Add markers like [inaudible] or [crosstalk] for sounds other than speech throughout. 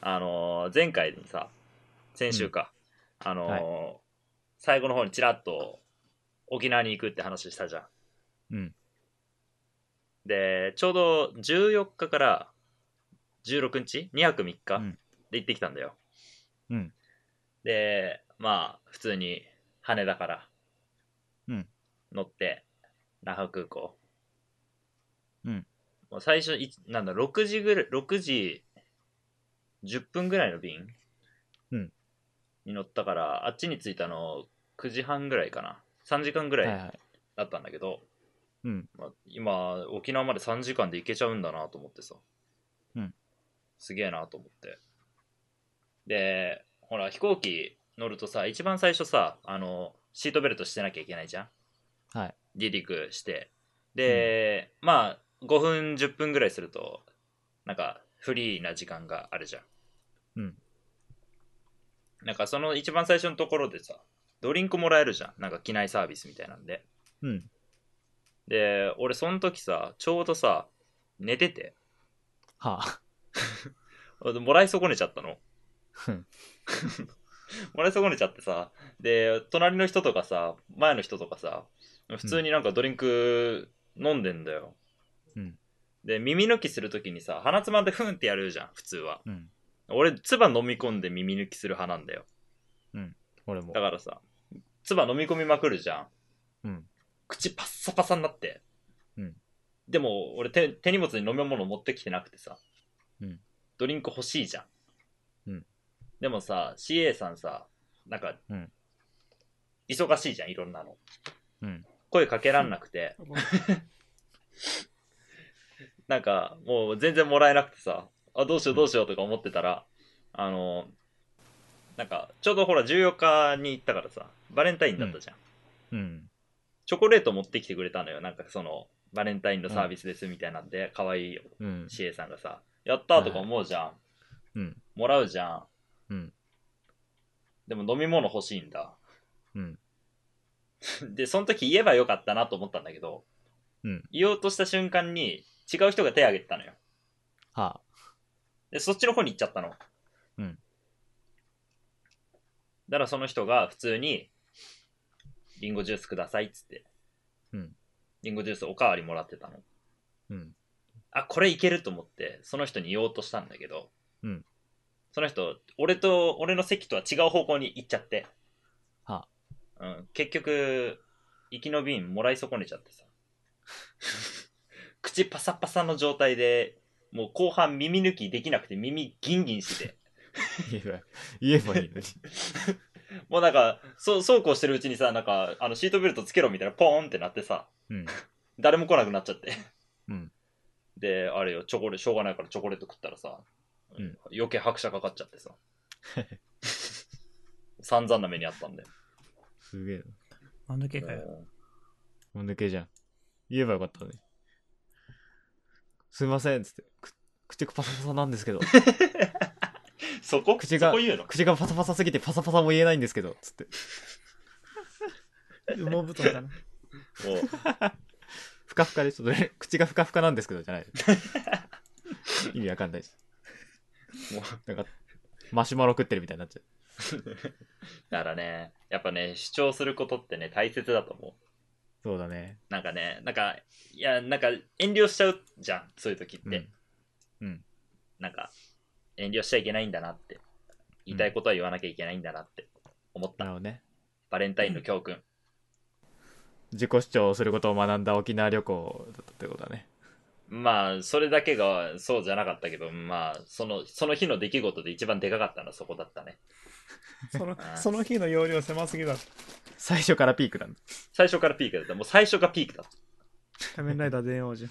あのー前回にさ、先週か、あのー最後の方にちらっと沖縄に行くって話したじゃん。うん。で、ちょうど14日から16日 ?2 泊3日、うんで行ってきたんだよ。うん。で、まあ、普通に羽田からうん乗って、那覇空港。うん。もう最初い、なんだ、6時ぐらい、6時10分ぐらいの便うんに乗ったから、あっちに着いたの9時半ぐらいかな。3時間ぐらいはいはい。だったんだけど、うん。まあ、今、沖縄まで3時間で行けちゃうんだなと思ってさ。うん。すげえなと思って。で、ほら、飛行機乗るとさ、一番最初さ、あの、シートベルトしてなきゃいけないじゃんはい。離陸して。で、まあ、5分、10分ぐらいすると、なんか、フリーな時間があるじゃん。うん。なんか、その一番最初のところでさ、ドリンクもらえるじゃん。なんか、機内サービスみたいなんで。うん。で、俺その時さ、ちょうどさ、寝てて、はあ。[laughs] もらい損ねちゃったの。うん [laughs] もらい損ねちゃってさ、で、隣の人とかさ、前の人とかさ、普通になんかドリンク飲んでんだよ。うん。で、耳抜きするときにさ、鼻つまんでふんってやるじゃん、普通は。うん。俺、唾飲み込んで耳抜きする派なんだよ。俺もだ。からさ、唾飲み込みまくるじゃん。うん。口パッサパサになって。うん。でも、俺手、手荷物に飲み物持ってきてなくてさ。うん。ドリンク欲しいじゃん。うん。でもさ、CA さんさ、なんか、うん忙しいじゃん、いろんなの。うん。声かけらんなくて、[laughs] なんか、もう全然もらえなくてさ、あ、どうしようどうしようとか思ってたら、あの、なんか、ちょうどほら14日に行ったからさ、バレンタインだったじゃん。うん。チョコレート持ってきてくれたのよ。なんかその、バレンタインのサービスですみたいなんで、可愛いうん。CA さんがさ、やったーとか思うじゃん。うん。もらうじゃん。うん。でも飲み物欲しいんだ。うん。で、その時言えばよかったなと思ったんだけど、うん言おうとした瞬間に違う人が手挙げてたのよ。はあ。で、そっちの方に行っちゃったの。うん。だからその人が普通に、リンゴジュースくださいっつって。うん。リンゴジュースおかわりもらってたの。うん。あ、これいけると思って、その人に言おうとしたんだけど、うんその人、俺と、俺の席とは違う方向に行っちゃって、はうん、結局、行きの便もらい損ねちゃってさ。[laughs] 口パサパサの状態で、もう後半耳抜きできなくて耳ギンギンしてて。言えば、言えばいいのに。[laughs] もうなんか、そう、そうこうしてるうちにさ、なんか、あの、シートベルトつけろみたいな、ポーンってなってさ、うん。誰も来なくなっちゃって。うん。で、あれよ、チョコレート、しょうがないからチョコレート食ったらさ、うん余計拍車かかっちゃってさ。[laughs] 散々な目にあったんだよ。すげえな。間抜けかよ。もう抜けじゃん。言えばよかったのに。すいません、つって。く口がパサパサなんですけど。[laughs] そこ？口がそこ言うの？口がパサパサすぎてパサパサも言えないんですけど、つって。[laughs] 羽毛布団だな。もう、ふかふかで、ちょっとね、口がふかふかなんですけど、じゃない。意味わかんないです。もう、なんか、マシュマロ食ってるみたいになっちゃう。[laughs] だからね、やっぱね、主張することってね、大切だと思う。そうだね。なんかね、なんか、いや、なんか、遠慮しちゃうじゃん、そういう時って。うん。うん。なんか、遠慮しちゃいけないんだなって。言いたいことは言わなきゃいけないんだなって思った。なるほどね。バレンタインの教訓。自己主張することを学んだ沖縄旅行だったってことだね。まあ、それだけがそうじゃなかったけど、まあ、その、その日の出来事で一番でかかったのはそこだったね。[laughs] そのその日の容量狭すぎだろ。最初からピークなんだ。最初からピークだった。もう最初がピークだった。仮面ライダー電王じゃん。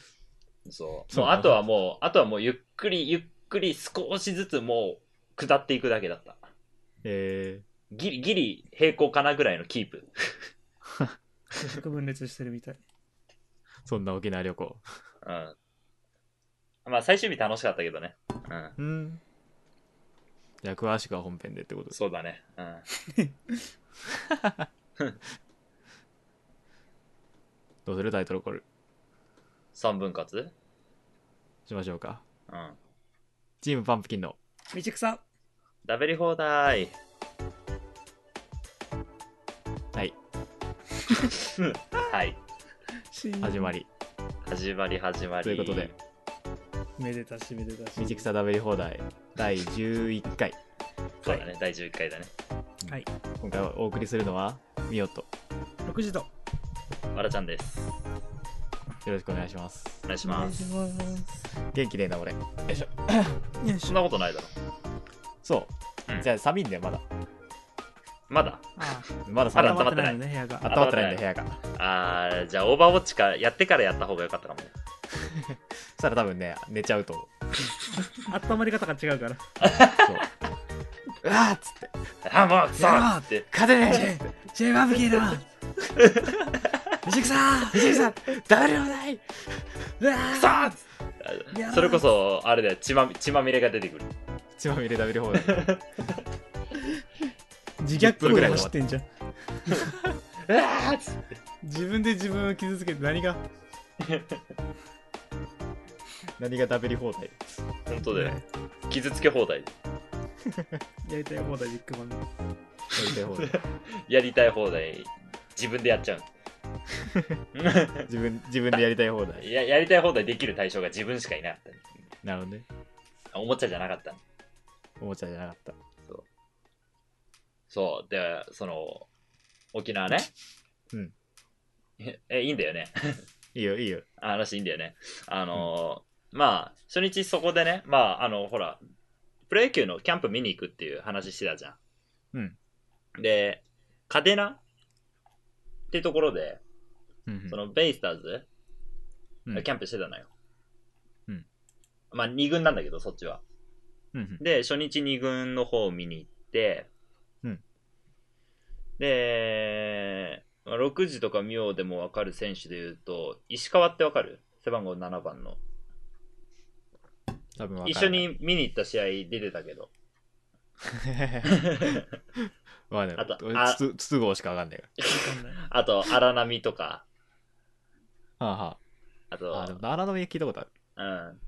そう。そうもうあとはもう、あとはもうゆっくりゆっくり少しずつもう下っていくだけだった。えギリ、ギリ平行かなぐらいのキープ。核分裂してるみたい。ー、そんな沖縄旅行。うん。まあ最終日楽しかったけどね。うん。うん。じゃあ詳しくは本編でってこと。そうだね。うん。[laughs] どうするタイトルコール？三分割？しましょうか。うん。チームパンプキンの。道草食べり放題。はい。はい。始まり。始まり始まり。ということで。めでたしめでたし。道草食べり放題。第11回。そうだね、第11回だね。はい。今回お送りするのはみおと。よ6時と。わらちゃんです。ろしくお願いします。お願いします。元気ねえな俺 [coughs] よいしょ。そんなことないだろ。そう、うん。じゃあ寒いんだよまだ。まだ？あまだあ寒い。まだ温まってないのね部屋が。温まってないんだ部屋が。あー、じゃあオーバーウォッチかやってからやった方がよかったかも。ね。[laughs] そしたら多分ね寝ちゃうと思う。[laughs] 温まり方が違うから。[laughs] そう。うわーっつって。あ、もう、さやあって。勝てねえ J バーベキューだ [laughs] 藤井さん。食べるよない。うわー。さいやー。あそれこそ、あれだよ、血ま血まみれが出てくる。血まみれ食べる方だ [laughs] 自虐行為で走ってんじゃん。うわーっつって。自分で自分を傷つけて何が？[laughs] 何が食べり放題本当だよ。傷つけ放題。やりたい放題ビッグマンのやりたい放題 [laughs] やりたい放題、自分でやっちゃう。[laughs] 自分自分でやりたい放題ややりたい放題できる対象が自分しかいなかった。なるほどねおもちゃじゃなかった。おもちゃじゃなかったそう。で、その、沖縄ね。うんえ。え、[laughs] いいんだよね。いいよいいよあ話いいんだよね。あのーまあ、初日そこでね、まあ、あの、ほら、プロ野球のキャンプ見に行くっていう話してたじゃん。うん。で、カデナっていうところで、うんうんそのベイスターズうんがキャンプしてたのよ。うん。まあ、2軍なんだけど、そっちは。うんうんで、初日2軍の方を見に行って、うんで、まあ6時とか妙でも分かる選手で言うと、石川って分かる？背番号7番の。多分一緒に見に行った試合出てたけど。わかんないあと俺あつつ筒香しかわかんないかわかんないあと、荒波とか、らはあはあ。と、ああでも荒波聞いたことある。うん。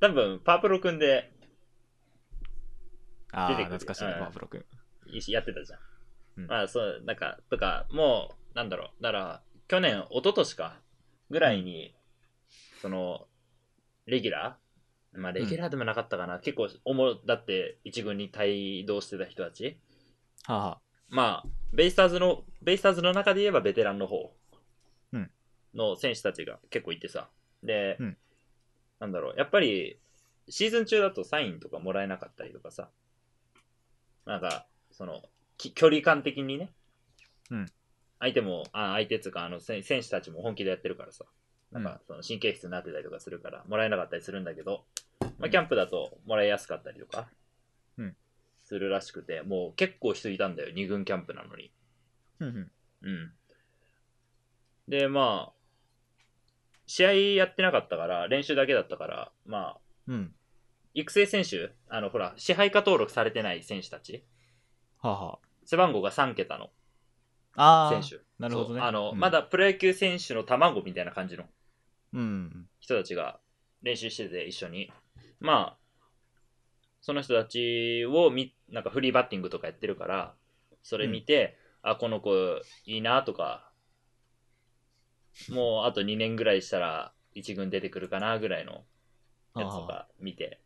多分、パープロ君で。ああ出てくる懐かしいねうんパワプロ君いやってたじゃん。うん。まあ、そう、なんか、とか、もう、なんだろう。だから、去年、一昨年か、ぐらいに、その、レギュラーまあ、レギュラーでもなかったかな。結構、主だって、一軍に帯同してた人たち。はあはあまあ、ベイスターズの、ベイスターズの中で言えばベテランの方うんの選手たちが結構いてさ。で、うんなんだろう、やっぱり、シーズン中だとサインとかもらえなかったりとかさ。なんか、その、き距離感的にね。うん相手も、あ相手っつうか、あの、選選手たちも本気でやってるからさ。なんうんか、その神経質になってたりとかするから、もらえなかったりするんだけど、まあ、キャンプだともらいやすかったりとか、うん。するらしくて、もう結構人いたんだよ、二軍キャンプなのに。うん。で、まあ、試合やってなかったから、練習だけだったから、まあ、うん。育成選手、あの、ほら、支配下登録されてない選手たち、はあは背番号が3桁のあああ選手。なるほどね。あの、うん。まだプロ野球選手の卵みたいな感じの。うん人たちが練習してて一緒に。まあ、その人たちをみ、なんかフリーバッティングとかやってるから、それ見て、あ、この子いいなとか、もうあと2年ぐらいしたら一軍出てくるかなぐらいのやつとか見て。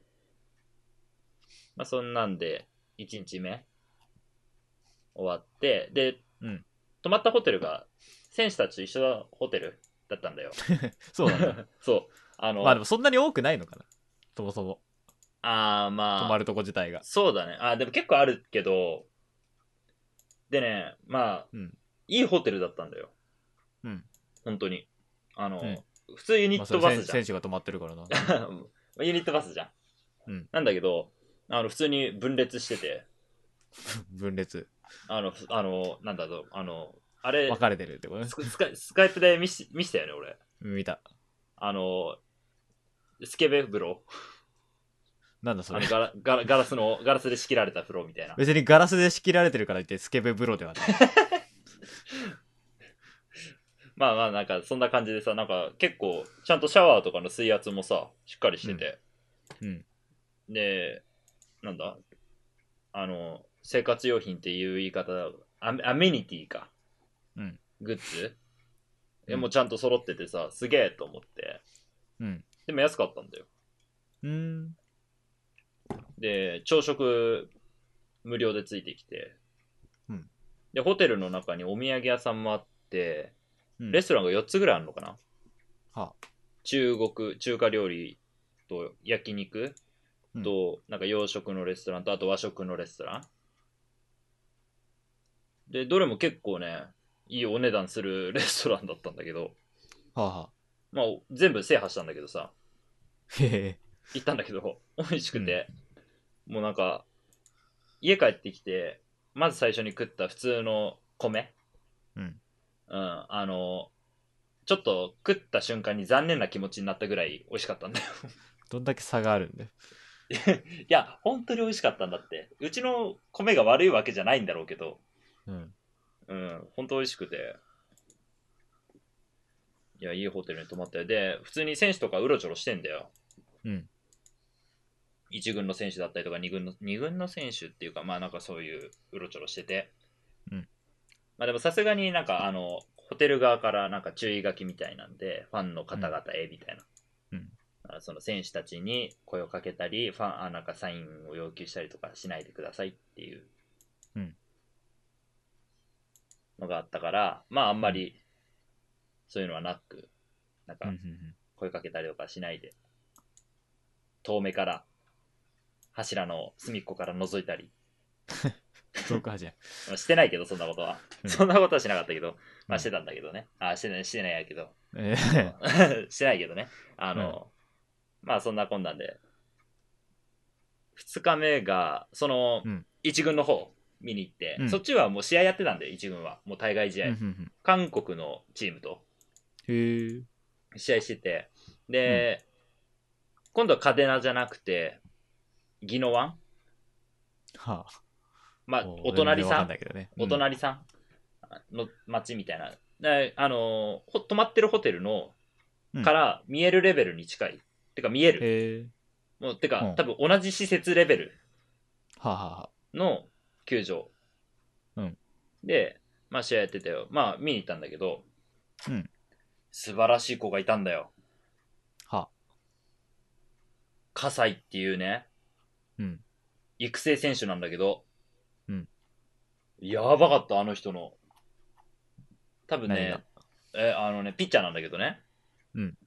まあそんなんで、1日目終わって、で、うん泊まったホテルが選手たちと一緒のホテルだったんだよ。[laughs] そうなんだ [laughs] そう。あの、まあでもそんなに多くないのかなそもそもあーまあ、泊まるとこ自体がそうだね。あーでも結構あるけど、でね、まあ、うんいいホテルだったんだよ。うん本当に。あの、うん普通ユニットバスじゃん。選手が泊まってるからな [laughs] ユニットバスじゃん。うんなんだけど、あの、普通に分裂してて、分裂あの、ふあの、なんだろう、あの、あれ、分かれてるってことねスカスカスカイプで見し見したよね、俺。見たあの、スケベ風呂。なんだそれガラガラガラスの、ガラスで仕切られた風呂みたいな。別にガラスで仕切られてるから言ってスケベ風呂ではない [laughs] まあまあなんかそんな感じでさ、なんか結構ちゃんとシャワーとかの水圧もさ、しっかりしてて。うんで、なんだ？あの、生活用品っていう言い方、アメアメニティか。うん。グッズ？え、うんもうちゃんと揃っててさ、すげえと思って。うん。でも安かったんだよ。うーん。で、朝食無料でついてきて。うんで、ホテルの中にお土産屋さんもあって、うんレストランが4つぐらいあるのかな？は中国、中華料理と焼肉うんと、なんか洋食のレストランと、あと和食のレストラン。で、どれも結構ね、いいお値段する [laughs] レストランだったんだけど、あ。はあ、はあ。まあ、全部制覇したんだけどさ、へへ。行ったんだけど、[laughs] 美味しくて、もうなんか、家帰ってきて、まず最初に食った普通の米。うん。うん、あの、ちょっと食った瞬間に残念な気持ちになったぐらい美味しかったんだよ。[laughs] どんだけ差があるんだよ。いや、本当に美味しかったんだって。うちの米が悪いわけじゃないんだろうけど、うん。うん、本当美味しくて。いや、いいホテルに泊まったよ。で、普通に選手とかうろちょろしてんだよ。うん。一軍の選手だったりとか二軍の二軍の選手っていうかまあなんかそういううろちょろしてて、うんまあでもさすがになんかあのホテル側からなんか注意書きみたいなんでファンの方々へみたいな、うんあその選手たちに声をかけたりファンあなんかサインを要求したりとかしないでくださいっていううんのがあったからまああんまりそういうのはなくなんかうんうん声かけたりとかしないで遠目から柱の隅っこから覗いたり。[laughs] そうか、じゃしてないけどそんなことは、うん。そんなことはしなかったけどまうん。あしてたんだけどね、あしてないしてないやけど。え [laughs] してないけどね。あの、まあそんなこんなんで。2日目がそのうん。一軍の方見に行って、うん。そっちはもう試合やってたんで一軍は。もう対外試合、え。うんうん。韓国のチームと。試合してて。で、今度はカデナじゃなくて宜野湾？はあ。まあお隣さん。んね。お隣さん？の町みたいな、であのーほ泊まってるホテルのうん。から見えるレベルに近い、てか見える。もうてか、うん。多分同じ施設レベル。の球場、うん。で、まあ、試合やってたよ。まあ見に行ったんだけど。うん。素晴らしい子がいたんだよ。は。あ。葛西っていうね。うん。育成選手なんだけど、うん。やばかったあの人の。多分ねえあのねピッチャーなんだけどね。うん。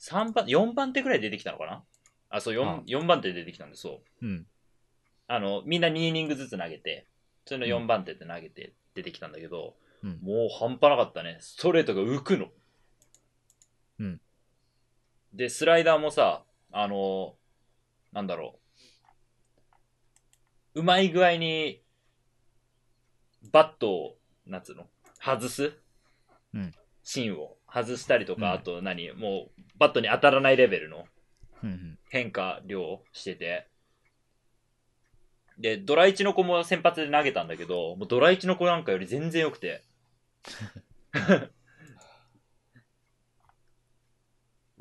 3番4番手ぐらい出てきたのかな？あそう 4, ああ。4番手で出てきたんでそう。うん。あのみんな2イニングずつ投げてそれの4番手で投げて出てきたんだけど、うん。もう半端なかったね。ストレートが浮くの。うん。でスライダーもさあのなんだろう。うまい具合にバットをなんつうの？外す、うん。芯を。外したりとか、うん。あと何？もうバットに当たらないレベルの。変化量をしててでドラ1の子も先発で投げたんだけどもうドラ1の子なんかより全然良くて。[laughs]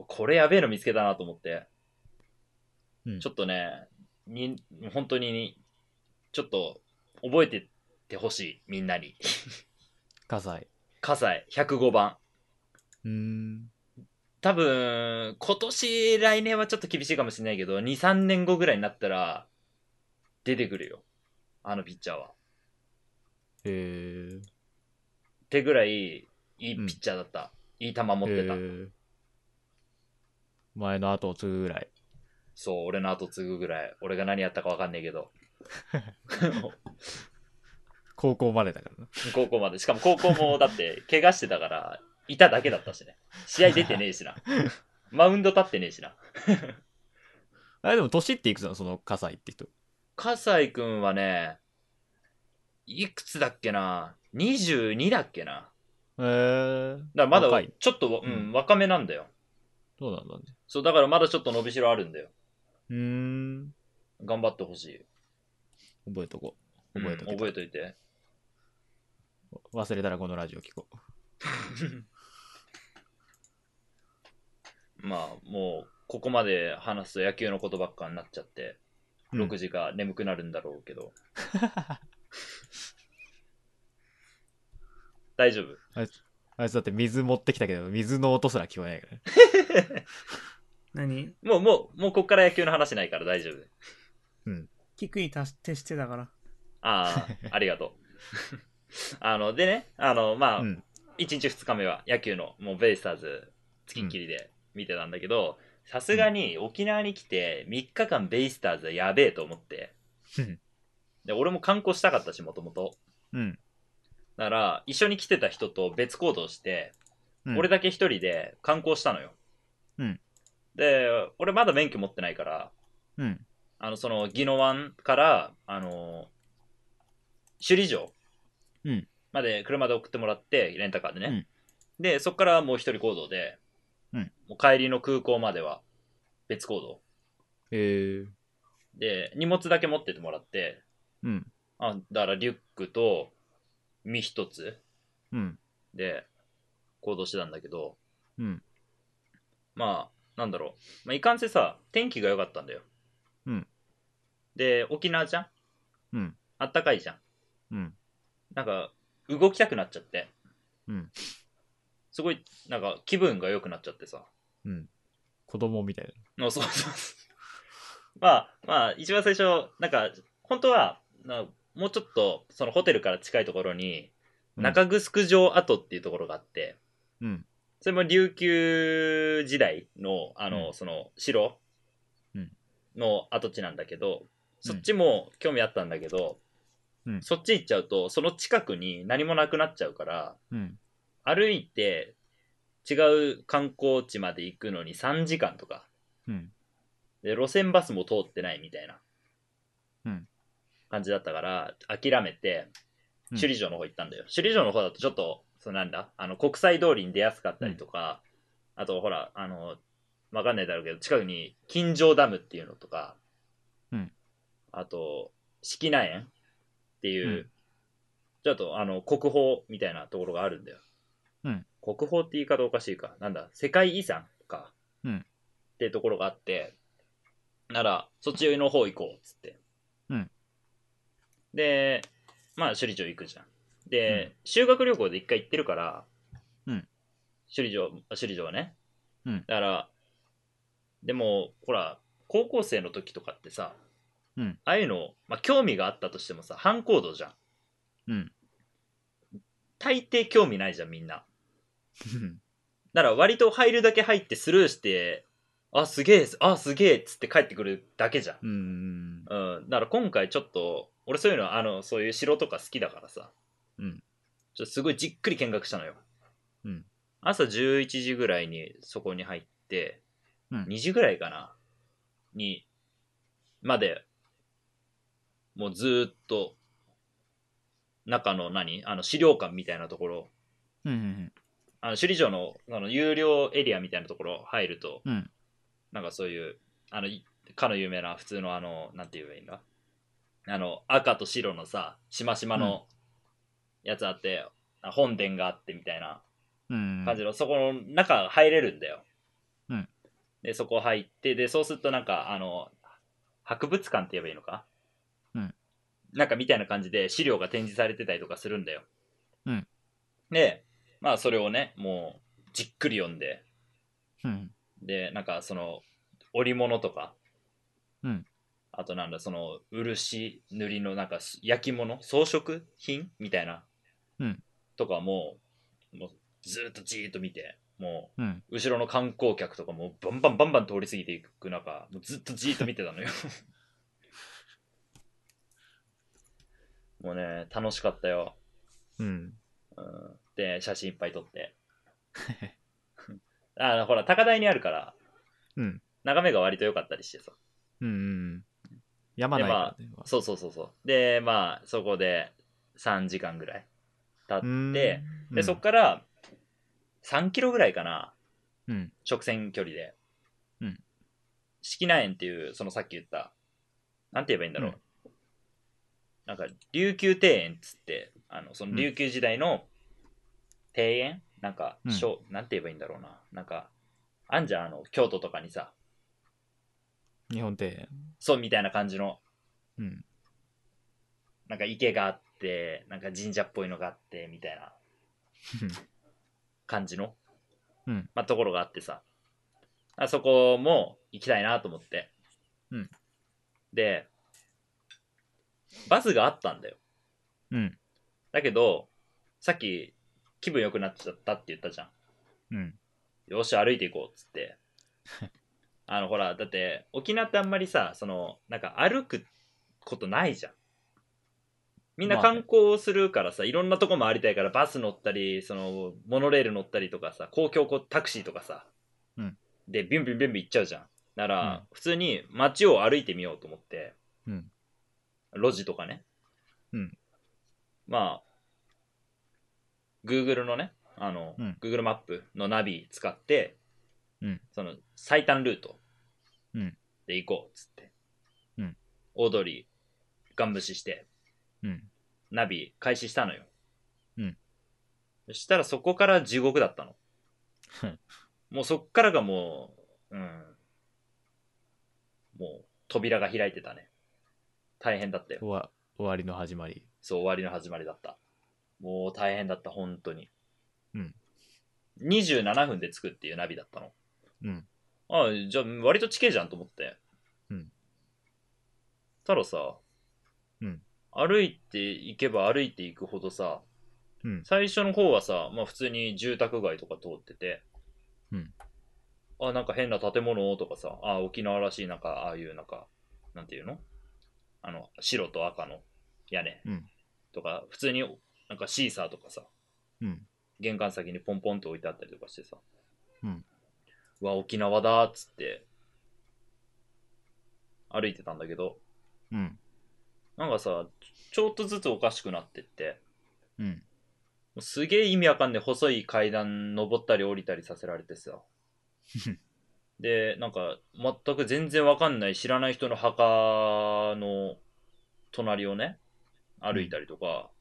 これやべえの見つけたなと思って。うん。ちょっとねに本当にちょっと覚えてってほしいみんなに。葛西。葛西105番うーん。多分今年来年はちょっと厳しいかもしれないけど23年後ぐらいになったら出てくるよ。あのピッチャーは。へえ。ってぐらいいいうん。ピッチャーだった、いい球持ってた、前の後を継ぐぐらい。そう俺の後継ぐぐらい。俺が何やったか分かんないけど。[laughs] 高校までだからな。[laughs] 高校まで。しかも高校もだって怪我してたからいただけだったしね。試合出てねえしな。[laughs] マウンド立ってねえしな。あれでも年っていくつなのその葛西って人。葛西君はねいくつだっけな？22だっけな。へえ。だからまだちょっと、ううん。ん、若めなんだよ。そうなんだね。そうだからまだちょっと伸びしろあるんだよ。うーん。頑張ってほしい。覚えとこう。覚えとけ、うん覚えといて。忘れたらこのラジオ聞こ [laughs] まあもうここまで話すと野球のことばっかになっちゃって。うん6時か眠くなるんだろうけど。[laughs] 大丈夫？あいつだって水持ってきたけど、水の音すら聞こえないからね。[laughs] 何？もう、もう、もうこっから野球の話ないから大丈夫。キックに達徹してたから。ああ、[laughs] ありがとう。あの、でね、あの、まあ、うん。1日2日目は野球の、もうベイスターズ、つきっきりで見てたんだけど、さすがに沖縄に来て3日間ベイスターズはやべえと思って、うんで、俺も観光したかったし、もともと。うん。だから、一緒に来てた人と別行動して、うん俺だけ一人で観光したのよ。うんで、俺まだ免許持ってないから、うん。あの、その、宜野湾から、あの、首里城うんまで車で送ってもらって、レンタカーでね。うんで、そこからもう一人行動で、うんもう帰りの空港までは別行動。えー。で、荷物だけ持ってってもらって、うん。あだからリュックと身一つうん。で行動してたんだけど、うん。まあ、なんだろう。まあ、いかんせさ、天気が良かったんだよ。うん。で、沖縄じゃん？うん。あったかいじゃん。うん。なんか、動きたくなっちゃって。うん。すごい、なんか、気分が良くなっちゃってさ。うん。子供みたいあそうそうそう。まあ、まあ、一番最初、なんか、本当は、なもうちょっと、そのホテルから近いところに、な。中城城跡っていうところがあって、うん。それも琉球時代の、あの、うんその、城うんの跡地なんだけど、うんそっちも興味あったんだけど、うんそっち行っちゃうと、その近くに何もなくなっちゃうから、うん。歩いて違う観光地まで行くのに3時間とか、うん。で、路線バスも通ってないみたいな。うん。感じだったから、諦めて、うん。首里城の方行ったんだよ。首里城の方だとちょっと、そのなんだ、あの、国際通りに出やすかったりとか、あと、ほら、あの、わかんないだろうけど、近くに金城ダムっていうのとか、うん。あと、式名園っていう、うん。ちょっと、あの、国宝みたいなところがあるんだよ。うん国宝って言い方おかしいか。なんだ、世界遺産か。うんってところがあって、なら、そっちの方行こう、っつって。うんで、まあ、首里城行くじゃん。で、修学旅行で一回行ってるから、うん首里城、首里城はね。うんだから、でも、ほら、高校生の時とかってさ、うんああいうの、まあ、興味があったとしてもさ、反行動じゃん。うん。大抵興味ないじゃん、みんな。だから割と入るだけ入ってスルーして、あ、すげえ、あ、すげえっつって帰ってくるだけじゃん。うん。うん。だから今回ちょっと、俺そういうの、あの、そういう城とか好きだからさ、うん。ちょっとすごいじっくり見学したのよ。うん。朝11時ぐらいにそこに入って、うん2時ぐらいかなに、まで、もうずーっと、中の何？あの資料館みたいなところ、うん。あの首里城のあの有料エリアみたいなところ入ると、うん。なんかそういう、あの、いかの有名な普通のあの、なんて言えばいいんだ？あの、赤と白のさ、しましまのやつあって、あ本殿があってみたいなうん。感じの、そこの中入れるんだよ。うんで、そこ入って、で、そうするとなんか、あの、博物館って言えばいいのか？うんなんかみたいな感じで資料が展示されてたりとかするんだよ。うんで、まあそれをね、もう、じっくり読んで、うん。で、なんかその、織物とか、うんあとなんだ、その、漆塗りのなんか焼き物、装飾品みたいな、うんとかも、もうずーっとじーっと見て、もうん。う、後ろの観光客とかもバンバンバンバン通り過ぎていく中、もうずっとじーっと見てたのよ。[laughs] もうね、楽しかったよ。うん。うん、で、写真いっぱい撮って。[laughs] あほら、高台にあるから、うん。眺めが割と良かったりしてさ。うん。山ないからね。そうそうそうそう。で、まあ、そこで3時間ぐらい経って、うん、で、そっから3キロぐらいかな、うん。直線距離で。うん。式名園っていう、そのさっき言った、なんて言えばいいんだろう。なんか、琉球庭園っつって、あの、その琉球時代の庭園、なんか、うんしょなんて言えばいいんだろうな。なんか、あんじゃん、あの、京都とかにさ、日本庭園。そうみたいな感じのうん。なんか池があって、なんか神社っぽいのがあって、みたいな感じの、うんまあ、ところがあってさ。あそこも行きたいなと思って。うんで、バスがあったんだよ。うん。だけど、さっき気分良くなっちゃったって言ったじゃん。うん。よし、歩いていこうっつって。[laughs] あの、ほら、だって、沖縄ってあんまりさ、その、なんか歩くことないじゃん。みんなまあね観光するからさ、いろんなとこ回りたいから、バス乗ったり、その、モノレール乗ったりとかさ、公共タクシーとかさ、うんで、ビュンビュンビュンビュン行っちゃうじゃん。だから、うん普通に街を歩いてみようと思って、うん路地とかね。うんまあ、Google のね、あの、うん。Google マップのナビ使って、うん。その最短ルートうん。で行こうっつって、うん。大通りガン無視してうん。ナビ開始したのよ、うん。そしたらそこから地獄だったの。うん。もうそっからがもううん。もう扉が開いてたね。大変だったよ。終わ終わりの始まり。そう、終わりの始まりだった。もう大変だった、本当に。うん。27分で着くっていうナビだったの。うん。ああ、じゃあ割と近いじゃんと思って。うん。たださ、うん。歩いて行けば歩いていくほどさ、うん。最初の方はさ、まあ普通に住宅街とか通ってて、うん。あ、なんか変な建物とかさ、あ、沖縄らしいなんか、ああいうなんか、なんていうの？あの、白と赤の屋根うん。とか、普通になんかシーサーとかさ、うん。玄関先にポンポンと置いてあったりとかしてさ、うん。うわ、沖縄だーっつって、歩いてたんだけど、うん。なんかさ、ちょっとずつおかしくなってって、うん。もうすげえ意味わかんねえ細い階段登ったり降りたりさせられてさ。[laughs] で、なんか、全く全然わかんない知らない人の墓の隣をね、歩いたりとか、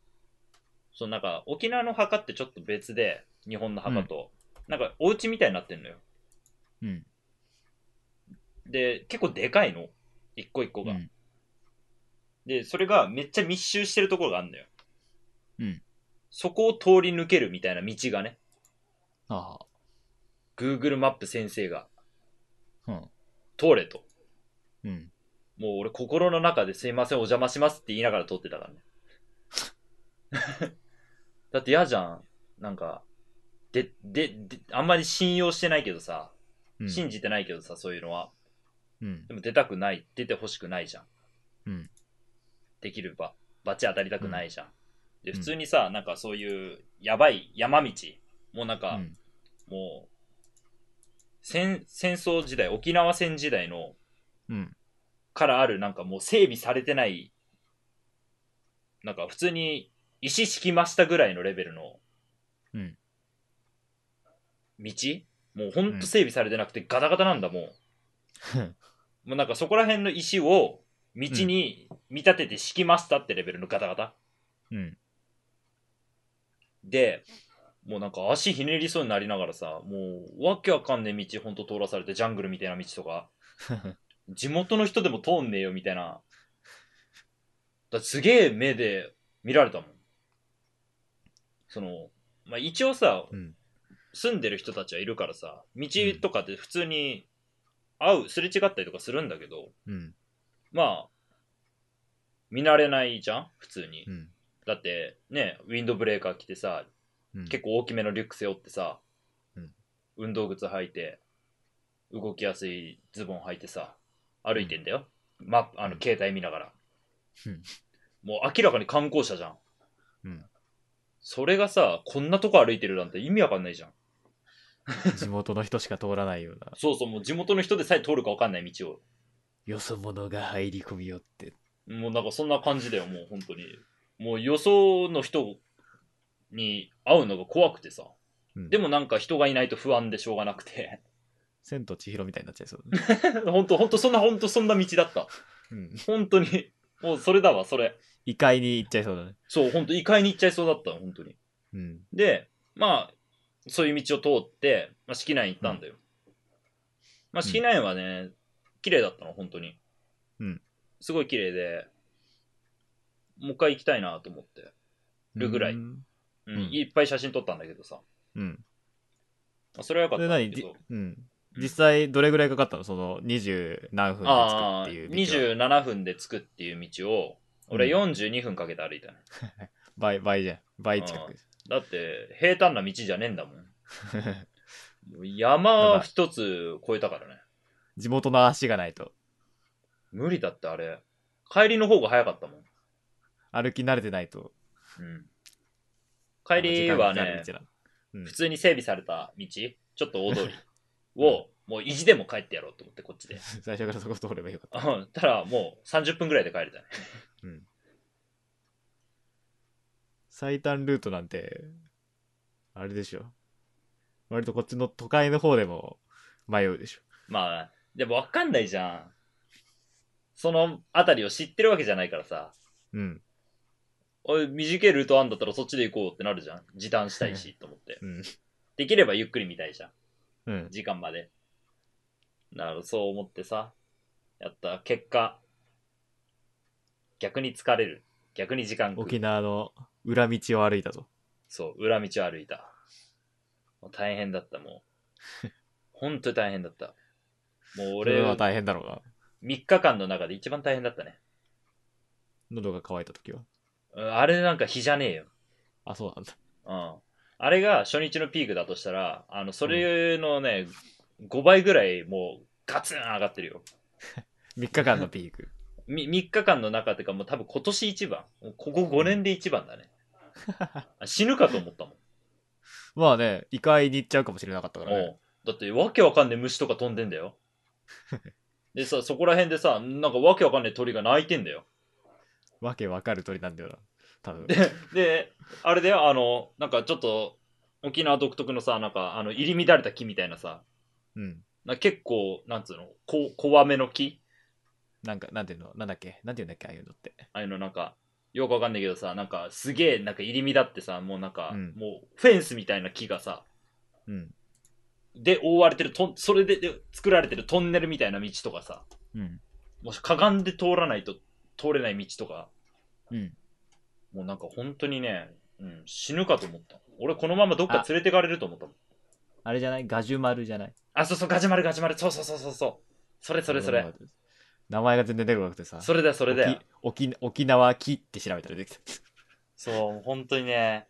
そのなんか、沖縄の墓ってちょっと別で、日本の墓と、なんか、お家みたいになってんのよ。うん。で、結構でかいの。一個一個が。うん。で、それがめっちゃ密集してるところがあるのよ。うん。そこを通り抜けるみたいな道がね、ああ。Google マップ先生がうん。通れと。うん。もう俺心の中ですいませんお邪魔しますって言いながら通ってたからね。[laughs] だって嫌じゃん。なんか、で、で、で、あんまり信用してないけどさ、うん。信じてないけどさ、そういうのは。うんで。も出たくない、出てほしくないじゃん。うん。できるば、バチ当たりたくないじゃん。で、うん普通にさ、なんかそういうやばい山道、もうなんか、うん。もう、戦、戦争時代、沖縄戦時代の、うん。からあるなんかもう整備されてない、なんか普通に石敷きましたぐらいのレベルのうん。道？もうほんと整備されてなくてガタガタなんだもう。[laughs] もうなんかそこら辺の石を道に見立てて敷きましたってレベルのガタガタ。うん。で、もうなんか足ひねりそうになりながらさ、もうわけわかんねえ道ほんと通らされてジャングルみたいな道とか、[laughs] 地元の人でも通んねえよみたいな。だすげえ目で見られたもん。その、まあ、一応さ、うん。住んでる人たちはいるからさ、道とかって普通に会う、すれ違ったりとかするんだけど、うん。まあ、見慣れないじゃん？普通にう。ん。だって、ね、ウィンドブレーカー着てさ、うん。結構大きめのリュック背負ってさ、うん運動靴履いて、動きやすいズボン履いてさ、歩いてんだよ。ま、あの、うん携帯見ながら。うんもう明らかに観光者じゃん。うん。それがさ、こんなとこ歩いてるなんて意味わかんないじゃん。[laughs] 地元の人しか通らないような。そうそう、もう地元の人でさえ通るかわかんない道を。よそ者が入り込みよって。もうなんかそんな感じだよ、もう本当に。もう予想の人に会うのが怖くてさ。うんでもなんか人がいないと不安でしょうがなくて。千と千尋みたいになっちゃいそうだね。[laughs] 本当本当そんな本当そんな道だった。うん。本当に。もうそれだわ、それ。異界に行っちゃいそうだね。そう、本当異界に行っちゃいそうだった、本当に。うん。で、まあ、そういう道を通って、まあ、式内行ったんだよ。まあ、式内はね、綺麗だったの、本当に。うん。すごい綺麗で、もう一回行きたいなと思って。るぐらいうんうん、うんいっぱい写真撮ったんだけどさ。うん。それはよかったんだけど。うん。実際どれぐらいかかったの？その20何分であ着あくっていう道は。27分で着くっていう道を、俺うん42分かけて歩いたね。[laughs] 倍、倍じゃん。倍近く。だって、平坦な道じゃねえんだもん。もう山一つ越えたからね。地元の足がないと。無理だってあれ。帰りの方が早かったもん。歩き慣れてないと。うん。帰りはねうん普通に整備された道、ちょっと大通り [laughs] を、もう意地でも帰ってやろうと思って、こっちで。[laughs] 最初からそこ通ればよかった。うんたらもう30分ぐらいで帰れたね。うん。最短ルートなんて、あれでしょ。割とこっちの都会の方でも迷うでしょ。まあ、でも分かんないじゃん。その辺りを知ってるわけじゃないからさ。うん。おい、短いルートあんだったらそっちで行こうってなるじゃん。時短したいし、と思って。うん。できればゆっくり見たいじゃん。うん。時間まで。だからそう思ってさ、やった結果、逆に疲れる。逆に時間食う沖縄の裏道を歩いたと。そう、裏道を歩いた。もう大変だった、もう。[laughs] 本当に大変だった。もうれは大変だろうな。3日間の中で一番大変だったね。喉が渇いた時は？うんあれなんか日じゃねえよ。あ、そうなんだ。うん。あれが初日のピークだとしたら、あの、それのね、5倍ぐらいもうガツン上がってるよ。[laughs] 3日間のピーク。み3日間の中っていうかもう多分今年一番。ここ5年で一番だね。[laughs] あ死ぬかと思ったもん。まあね、異界に行っちゃうかもしれなかったからね。だってわけわかんねえ虫とか飛んでんだよ。[laughs] でさ、そこら辺でさ、なんかわけわかんねえ鳥が鳴いてんだよ。わけわかる鳥なんだよな。多分。で、で、あれだよ、あの、なんかちょっと、沖縄独特のさ、なんか、あの、入り乱れた木みたいなさ、うん。な結構、なんつうの、こ、こめの木なんか、なんていうの？なんだっけ？なんていうんだっけ？ああいうのって。ああいうのなんか、よくわかんないけどさ、なんか、すげえ、なんか入り乱ってさ、もうなんか、うんもう、フェンスみたいな木がさ、うん。で覆われてるとん、それでで作られてるトンネルみたいな道とかさ、うん。もしかがんで通らないと通れない道とか、うん。もうなんか本当にね、うん、死ぬかと思った。俺このままどっか連れてかれると思ったもん。あれじゃない？ガジュマルじゃない？あ、そうそう、ガジュマルガジュマル、そうそうそうそうそう。それそれそれ。。名前が全然出てこなくてさ。それだよ、それだよ。沖沖沖縄木って調べたら出てきた。そう、本当にね、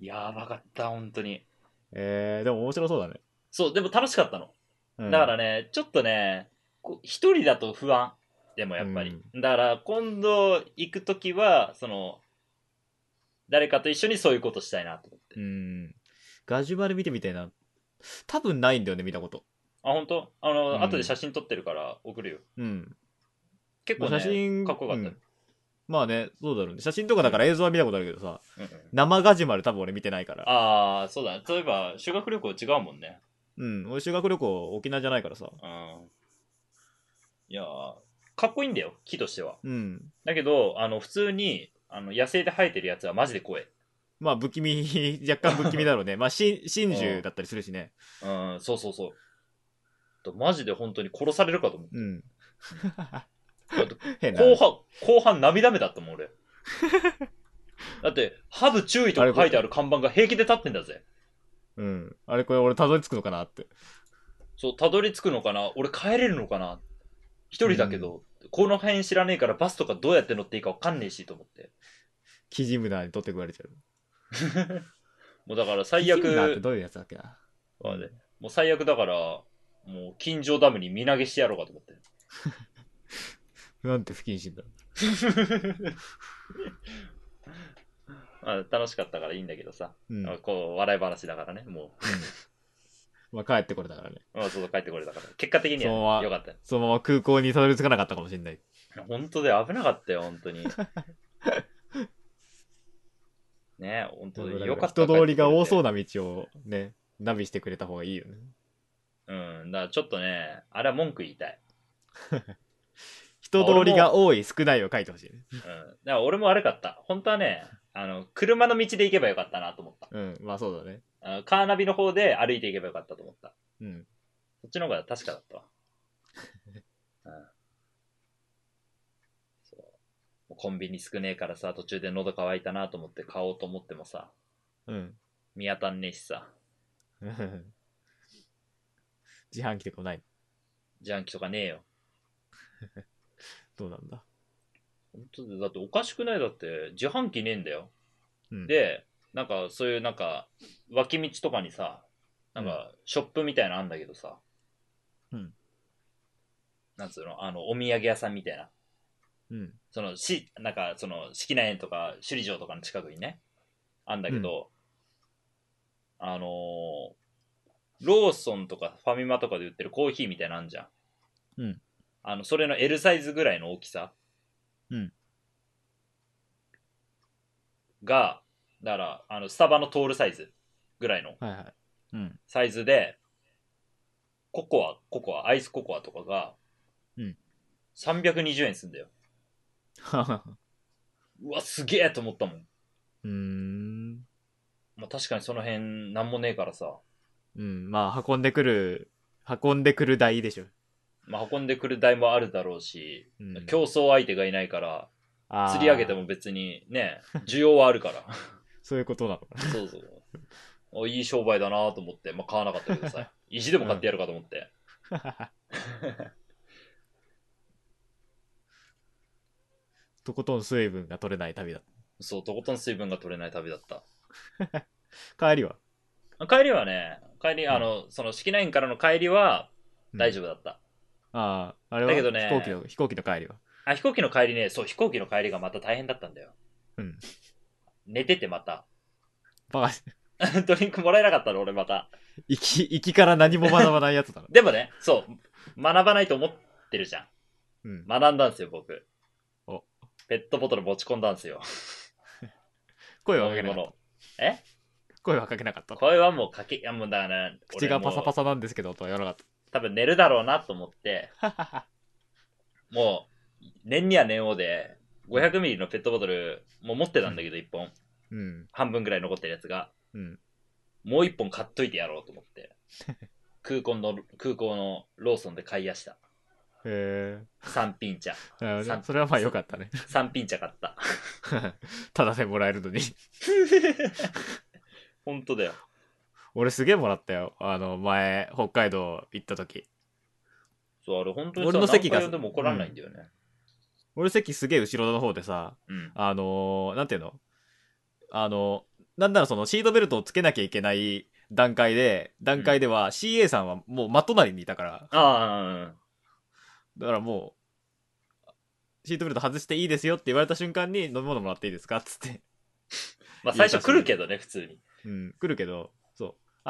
やばかった、本当に。えー、でも面白そうだね。そう、でも楽しかったの。うんだからね、ちょっとね、こう一人だと不安。でもやっぱり。だから、今度行くときは、その、誰かと一緒にそういうことしたいなと思って。うん。ガジュマル見てみたいな。多分ないんだよね、見たこと。あ、本当あの、うん後で写真撮ってるから送るよ。うん。結構ね、写真かっこよかったようん。まあね、そうだろうね。写真とかだから映像は見たことあるけどさ、うんうん生ガジュマル多分俺見てないから。ああ、そうだね。例えば、修学旅行違うもんね。うん。俺修学旅行沖縄じゃないからさ。うん。いやーかっこいいんだよ、木としては。うん。だけど、あの、普通に、あの、野生で生えてるやつはマジで怖い。まあ不気味、[laughs] 若干不気味だろうね。まあ真真珠だったりするしね。うん、そうそうそう。とマジで本当に殺されるかと思う。うん。後半、後半涙目だったもん、俺。[laughs] だって、ハブ注意とか書いてある看板が平気で立ってんだぜ。うん。あれこれ俺たどり着くのかなって。そう、たどり着くのかな？俺帰れるのかな？一人だけど、この辺知らねえからバスとかどうやって乗っていいかわかんねえしと思って。キジムナーに取って食われちゃう。[laughs] もうだから最キジムナーって悪、どういうやつだっけな？もう最悪だから、もう近所ダムに身投げしてやろうかと思って。なんて不謹慎だ。ま [laughs] あ、楽しかったからいいんだけどさ。うん。うん。こう、笑い話だからね、もまあ帰ってこれたからね。[laughs] う。まあ、そうそう帰ってこれたから。結果的にそうはは良かったよ。そのまま空港にたどり着かなかったかもしれない。本当で危なかったよ、本当に。[laughs] ね本当によかった。人通りが多そうな。な道をね、ナビしてくれた方がいいよね。うん、だからちょっとね、あれは文句言いたい。人通りが多い、少ないを書いてほしいね。うん。だから俺も悪かった。本当はね、あの、車の道で行けばよかったなと思った。うん、まあそうだね。あのカーナビの方で歩いていけばよかったと思った。うん。そっちの方が確かだったわ。[laughs] うん。そうコンビニ少ねえからさ、途中で喉乾いたなと思って買おうと思ってもさ、うん。見当たんねえしさ、[laughs] 自販機とかない。自販機とかねえよ。[laughs] どうなんだ？本当で、だっておかしくない？だって、自販機ねえんだよ。うん、で、なんかそういうなんか、脇道とかにさ、なんかショップみたいなのあんだけどさ、うん。なんつうの、あの、お土産屋さんみたいな。うん。その、し、なんか、その、式内園とか、首里城とかの近くにね、あんだけど、あのーローソンとかファミマとかで売ってるコーヒーみたいなのあんじゃん。うん。あの、それの L サイズぐらいの大きさ。うん。が、だから、あの、スタバの通るサイズぐらいのはいはい。うん。サイズで、ココア、ココア、アイスココアとかが、うん。320円すんだよ。[laughs] うわ、すげえと思ったもん。うーん。まあ、確かにその辺なんもねえからさ、うん。まあ、運んでくる、運んでくる代でしょ。まあ、運んでくる台もあるだろうし、うん競争相手がいないから、あー釣り上げても別にね、需要はあるから。[laughs] そういうことなのかな。そうそう。あいい商売だなと思って、まあ、買わなかったけどさ、[laughs] 意地でも買ってやるかと思って。とことん水分が取れない旅だ。そう、とことん水分が取れない旅だった。[laughs] 帰りは？帰りはね、帰り、あの、その式内園からの帰りは大丈夫だった。ああ、あれはだけどね飛行機の、飛行機の帰りは。あ、飛行機の帰りね、そう、飛行機の帰りがまた大変だったんだよ。うん。寝ててまた。バカ、[laughs] ドリンクもらえなかったの、俺また。行き、行きから何も学ばないやつだな。でもね、そう、学ばないと思ってるじゃん。うん。学んだんですよ、僕。おペットボトル持ち込んだんですよ。声は飲みかけなかっ物。え？た。声はかけなかった。声はもうかけ、いやもうだから、口がパサパサ。サなんですけど、とは言わなかっ多分寝るだろうなと思って、た。[laughs] もう、年には年をで、500ミリのペットボトル、もう持ってたんだけど、1本。うん。半分ぐらい残ってるやつが。うん。もう1本買っといてやろうと思って。[laughs] 空港の、空港のローソンで買いやした。へ3品茶。それはまあよかったね。3品茶買った。[laughs] ただでもらえるのに。本当だよ。俺すげえもらったよ。あの、前、北海道行った時。そう、あれ本当にさ俺の席がでも怒らないんだよね。俺席すげえ後ろの方でさ、うん。あのーなんていうの？あのなんならそのシートベルトをつけなきゃいけない段階で、段階では CA さんはもう真隣にいたから、あだからもう、シートベルト外していいですよって言われた瞬間に飲み物もらっていいですか？っつって。あ、まあ最初来るけどね、普通に。うん、来るけど。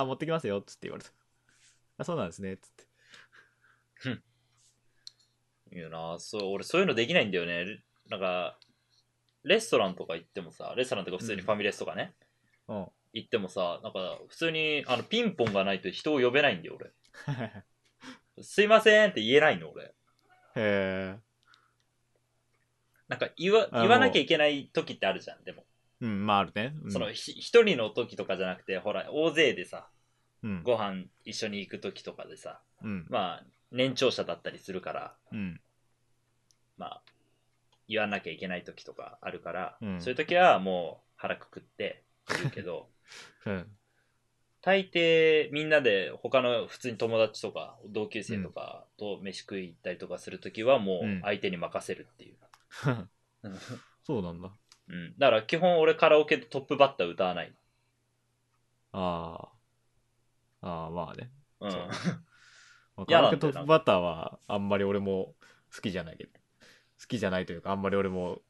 あ、持ってきますよっつって言われた。あ、そうなんですねっつって。いやなそう、俺そういうのできないんだよね。なんか、レストランとか行ってもさ、レストランとか普通にファミレスとかね、うん。行ってもさ、なんか普通にあのピンポンがないと人を呼べないんだよ、俺。[laughs] すいませんって言えないの、俺。へえ。なんか言わ言わなきゃいけない時ってあるじゃん、でも。うん、まああるね。うん、そのひ一人の時とかじゃなくて、ほら、大勢でさ、うん。ご飯一緒に行く時とかでさ、うん。まあ、年長者だったりするから、うん。まあ、言わなきゃいけない時とかあるから、うんそういう時はもう腹くくって言うけど、[laughs] うん。大抵みんなで他の普通に友達とか同級生とかと飯食い行ったりとかする時はもう相手に任せるっていう。[laughs] そうなんだ。うん。だから基本俺カラオケでトップバッター歌わない。ああ。ああ、まあね。うん。カラオケトップバッターはあんまり俺も好きじゃないけど。好きじゃないというか、あんまり俺も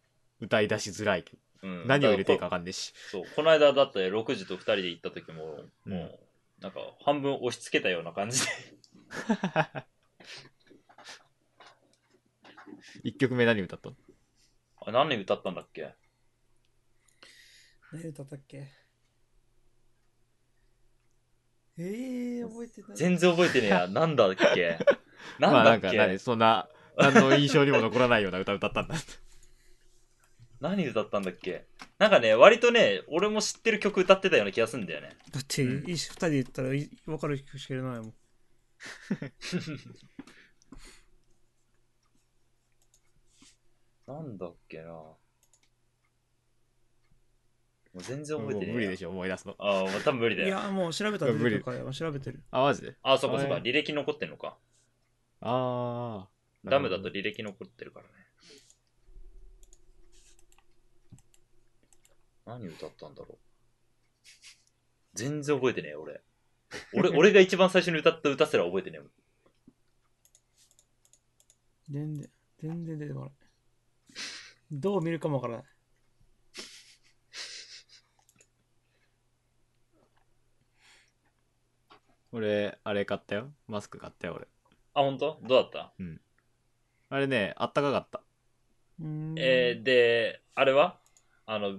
歌い出しづらいけど。うん、何を入れていいか分かんねえし。こそう。この間だって6時と2人で行った時も、うんもう、なんか半分押し付けたような感じで。[laughs] 一曲目何歌ったの？あ何年歌ったんだっけ？何歌ったっけ？えー、覚えてない。全然覚えてねえや。[laughs] なんだっけ？[laughs] なんまあなんかだっけ、何そんな、何の印象にも残らないような歌歌ったんだ。[laughs] 何歌ったんだっけ？なんかね、割とね、俺も知ってる曲歌ってたような気がするんだよね。だって、うんいいし二人で言ったらい分かる曲しかいらないもん。なんだっけなう全然覚えてねえょ。もう無理でしょ、思い出すの。ああ、もう多分無理だよ。いや、もう調べたら出てくるから、調べてる。あ、マジで？ああ、そっかそっか。はい履歴残ってんのか。ああ。ダムだと履歴残ってるからね。何歌ったんだろう。全然覚えてねえ、俺。俺、[laughs] 俺が一番最初に歌った歌すら覚えてねえもん。全然、全然出てこない。どう見るかもわからない。俺、あれ買ったよ。マスク買ったよ、俺。あ、本当？どうだった？あれね、あったかかった。えー、で、あれは？あの、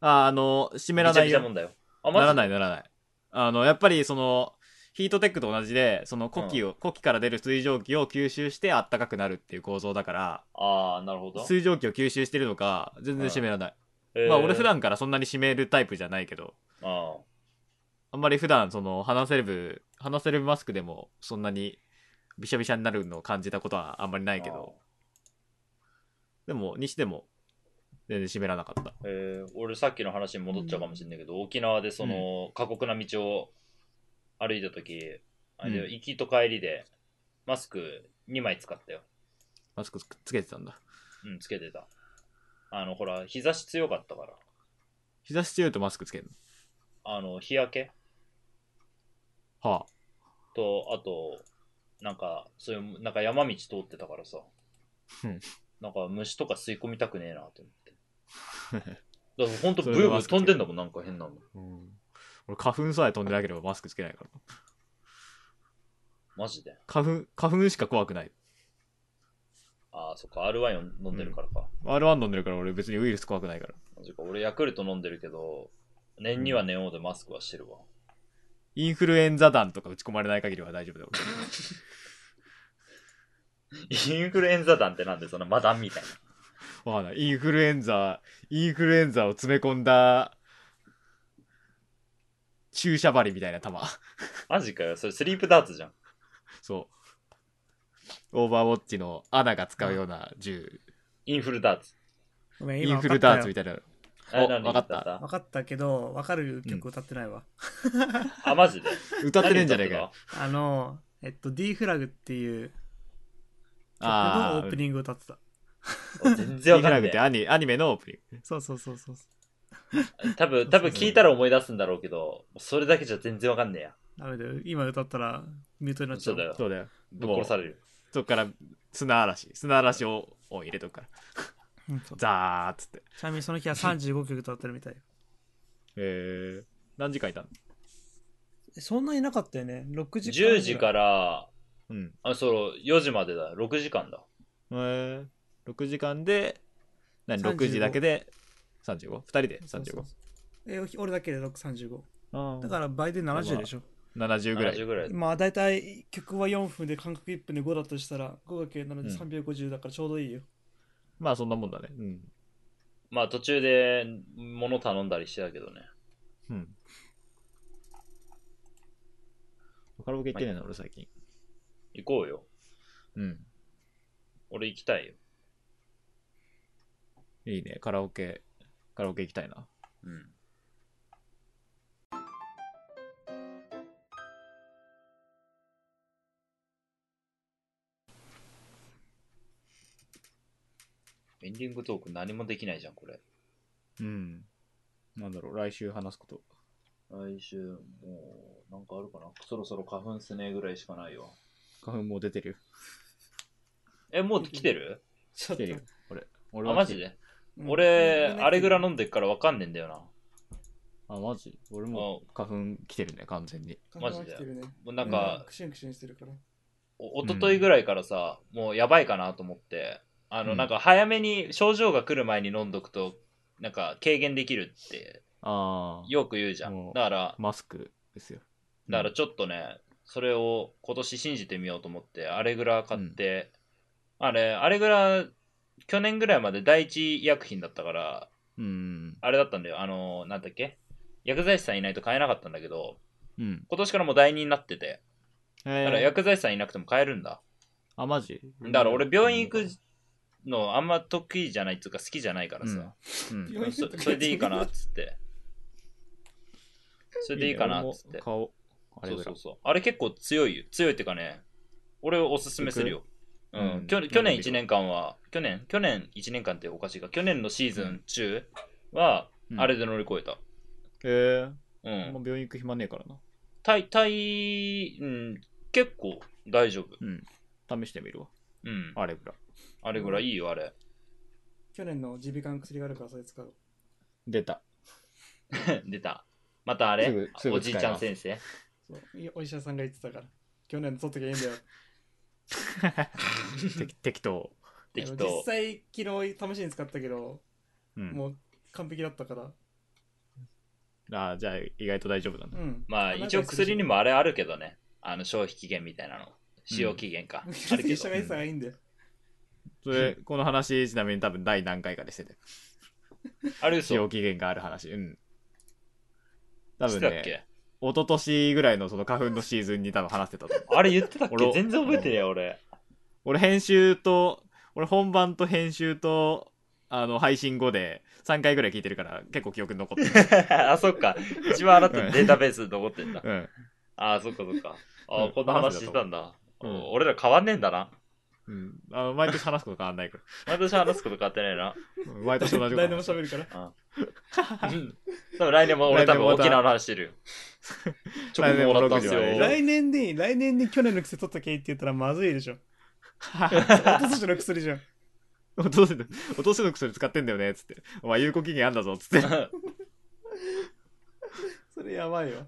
あ、あの、湿らないよ。めちゃもんだよ。あ、ならい。ないならない。あの、やっぱりその、ヒートテックと同じで、その呼気を、呼気から出る水蒸気を吸収してあったかくなるっていう構造だから、ああ、なるほど。水蒸気を吸収してるのか、全然湿らない。えーまあ俺普。段からそんなに湿るタイプじゃないけど、ああんまり普段その、話せる部、話せるマスクでもそんなにびしゃびしゃになるのを感じたことはあんまりなあ。いけど、でも、にしても、全然湿らなかった。えー、俺さっきの話に戻っちゃうかもしれないけど、沖縄でその、過酷な道を歩いた時あれうん。行きと帰りでマスク2枚使ったよ。マスクつつけてたんだ。うんつけてた。あのほら日差し強かったから。日差し強いとマスクつけるあの日焼け？のはとあとなんかそういうなんか山道通ってたからさ。うん。なんか虫とか吸い込みたくねえなと思って。[laughs] だからほんとそブーブー飛んでんだもんなんか変なの。あ。うん。俺花粉さえ飛んでなければマスクつけないから。マジで？花粉、花粉しか怖くない。ああそっか。R ワインを飲んでるからか、R1 飲んでるから俺別にウイルス怖くないから。マジか。俺ヤクルト飲んでるけど年には年王でマスクはしてるわ、インフルエンザ弾とか打ち込まれない限りは大丈夫だよ。インフルエンザ弾ってなんでそのマダンみたいなわかんない。インフルエンザ、インフルエンザを詰め込んだ、注射針みたいな弾。マジかよそれスリープダーツじゃんそう。オーバーウォッチのアナが使うような銃。インフルダーツインフルダーツみた。たいな。あ何おわかった歌分かったけど、分かる曲歌ってないわ。あマジで？[laughs] 歌ってねえんじゃねえかよ。あの、えっと、D フラグっていう曲のあオープニング歌ってた。全ディフラグっ然わかんないてアニアニメのオープニング。そうそうそうそう。多分多分聞いたら思い出すんだろうけどそれだけじゃ全然わかんねえやダメだよ。今歌ったらミュートになっちゃう。そうだよそうだよ。ぶっ殺されるそっから砂嵐。砂嵐をを入れとくから。ザーっつって。ちなみにその日は35曲歌ってるみたいよ。えー、何時間いたの？えそんなになかったよね。6時間。10時からうん。あそう4時までだ6時間だえー、6時間で、何、35 6時だけで 35?2 人でそうそう 35? え俺だけで635。あだから倍で70でしょ。ら70ぐらい。70ぐらいまあ大体曲は4分で間隔1分で5だとしたら 5×7 で350だからちょうどいいよ。まあそんなもんだね。うん。まあ途中で物頼んだりしてたけどねうん。カラオケ行ってねえな、俺最近。行こうようん。俺行きたいよいいね、カラオケ、カラオケ行きたいな。うんエンディングトーク何もできないじゃんこれ。うん。なんだろう、来週話すこと。来週もうなんかあるかな？そろそろ花粉すねぐらいしかないよ花粉もう出てる。よ。えもう来てる？来てるよ。俺。俺あマジで？うん。俺あれぐらい飲んでっからわかんねえんだよな。あ、マジ？俺も花粉来てるね、完全に。マジで？もうなんか、クシュンクシュンしてるから。お一昨日ぐらいからさ、もうやばいかなと思ってあの、うん。なんか早めに症状が来る前に飲んどくとなんか軽減できるってああ。よく言うじゃもうんだからマスクですよ。だからちょっとねそれを今年信じてみようと思ってあれぐらい買って、あれあれぐらい去年ぐらいまで第一医薬品だったからうん。あれだったんだよ。あのなんだっけ？薬剤師さんいないと買えなかったんだけどうん。今年からもう第二になってて。えだから薬剤師さんいなくても買えるんだ。あ、マジ？だから俺病院行くのあんま得意じゃないっていうか好きじゃないからさ、うん。病院そそれでいいかなっつって。それでいいかなっつって。いいね。俺も顔、あれそうそう。そう。あれ結構強いよ。強いっていうかね俺おすすめするよ。ううん。ん、去去年1年間は去年？去年1年間っておかしいか。去年のシーズン中はうん。あれで乗り越えた。へえ。うん、もう病院行く暇ねえからな。体体、うん、結構大丈夫。うん。試してみるわ。うん。あれぐらい。あれぐらいいいよあれ去年の耳鼻科の薬があるからそれ使う。出た。[laughs] 出たまたあれすぐすぐおじいちゃん先生そういやお医者さんが言ってたから。去年取っときゃいいんだよ。[laughs] 適適当。実適当際、昨日試しに使ったけど、うん。もう完璧だったから。ああ、じゃあ意外と大丈夫なんだ。うん。まあ一応薬にもあれあるけどねあの消費期限みたいなの使用期限か、あるけど [laughs] 医者が言ってたからいいんだよ。それ、この話、ちなみに多分第何回かでしてて。あれ嘘。使用期限がある話。うん。多分ね、一昨年ぐらいのその花粉のシーズンに多分話してたと思う。あれ言ってたっけ？俺全然覚えてねえよ俺。俺編集と、俺本番と編集と、あの、配信後で3回ぐらい聞いてるから結構記憶に残ってる。[laughs] あそっか。一番あなたのデータベースに残ってんだ。うん。あそっかそっか。あ、うん。こんな話してたんだ、うん。俺ら変わんねえんだなうん。あの、毎年話すこと変わんないか [laughs] 毎年話すこと変わってないな毎年同じこと来年も話す。喋るから。うん [laughs] 多分来年も俺多分沖縄の話してるよチョコももらったんすよ来年でいい。来年に去年の薬取ったけいって言ったらまずいでしょ。[laughs] おととしの薬じゃん。お父さん、お父さんの薬使ってんだよね、つって。お前有効期限あんだぞ、つって。いそれやばいわ。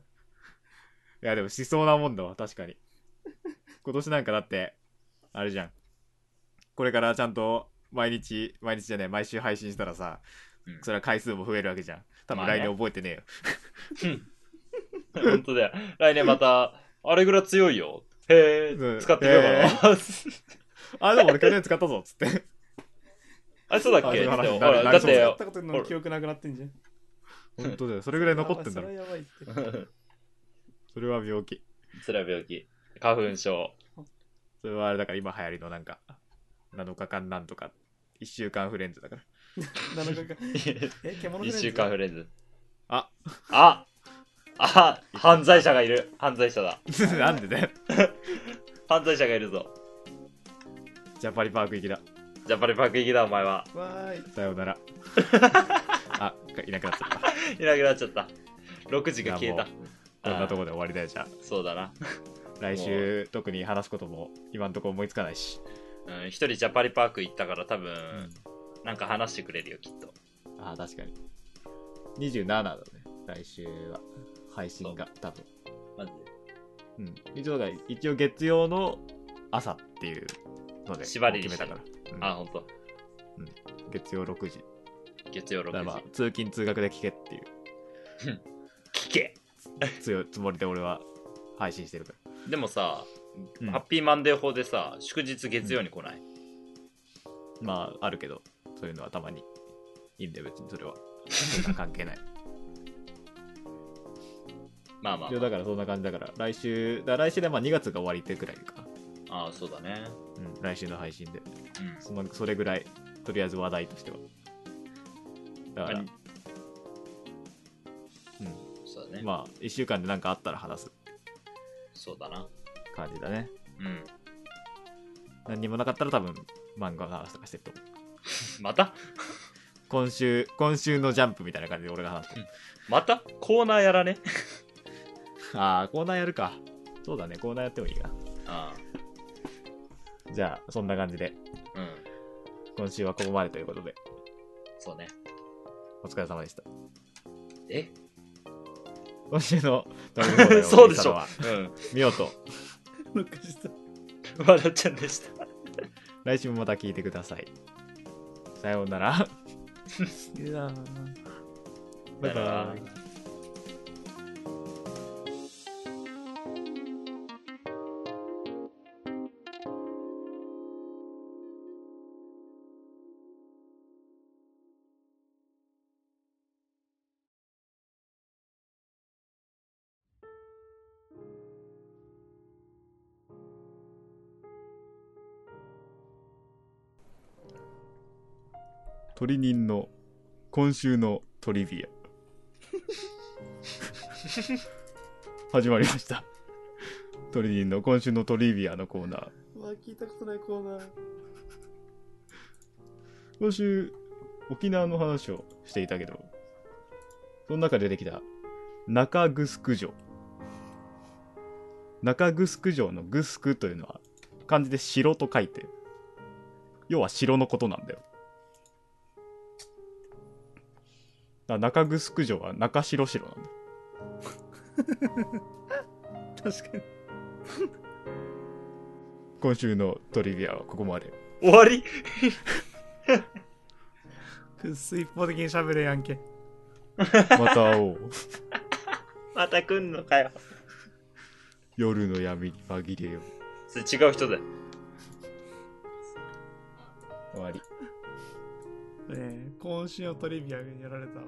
や、でもしそうなもんだわ、確かに。今年なんかだって、あれじゃん。これからちゃんと、毎日、毎日じゃねえ、毎週配信したらさ、うんそれは回数も増えるわけじゃん。多分まあね来年覚えてねえよ。[laughs] 本当だよ来年またあれぐらい強いよへうんえ使ってみようかなあ、でも俺去年使ったぞ、つって。[laughs] あそうだっけ？あそういう話でもほらだってなりそうだよやったことの記憶なくなってんじゃん。本当だよ。それぐらい残ってんだろ [laughs] それ。はやばいって。それは病気。辛い病気花粉症それはあれだから今流行りのなんか、7日間なんとか、1週間フレンズだから。7日間。[laughs] え、獣フレン1ズ週間フレンズあ、ああ犯罪者がいる犯罪者だなんでだよ。犯罪者がいる [laughs] [laughs] ぞジャパリパーク行きだ。ジャパリパーク行きだお前はわーい。さようなら。あ、いなくなっちゃった。いなくなっちゃった6時が消えたこんなとこで終わりだよ、じゃあ。そうだな来週、特に話すことも今んとこ思いつかないし。うん一人ジャパリパーク行ったから多分、なんか話してくれるよきっとああ、確かに。27だね、来週は。配信が、多分。マジでうん。一応一応月曜の朝っていうので、縛りに決めたから。うんあ本当。月曜6時。月曜6時、だからまあ、通勤通学で聞けっていう聞け強いつもりで俺は配信してるから。でもさ、うん。ハッピーマンデー法でさ祝日月曜に来ない、まあ、あるけど、そういうのはたまに。いいんだよ、別に。それは。そんな関係ない。[laughs] まあまあ、一応だからそんな感じだから、来週、だ来週でまあ2月が終わりってくらいか。ああそうだね。うん、来週の配信で。うん。そのそれぐらい、とりあえず話題としては。だから、まうん、そうだね、まあ、1週間で何かあったら話す。そうだな感じだね。うん。何にもなかったら多分、漫画の話とかしてると思う。[laughs] また？今週、今週のジャンプみたいな感じで俺が話す。また？コーナーやらね？[laughs] ああ、コーナーやるか。そうだね、コーナーやってもいいな。あじゃあ、そんな感じで、あうん。今週はここまでということで、そうね。お疲れ様でした。え？今週の [laughs] そうでしょ。うん。みよと、録画した。笑っちゃんでした来週もまた聞いてください。さようなら。[laughs] バイバイ。鳥人の今週のトリビア。始まりました。鳥人の今週のトリビアのコーナー。うわ聞いたことないコーナー。今週沖縄の話をしていたけどその中で出てきた中城城。中城城のグスクというのは漢字で城と書いて要は城のことなんだよだ中城城は中城城なんだ。よ [laughs] 確かに。今週のトリビアはここまで。終わり？[laughs] くっす一方的に喋れやんけ。また会おう。[laughs] また来んのかよ。夜の闇に紛れよう。それ違う人だよ。終わりねえ今週のトリビアにやられた。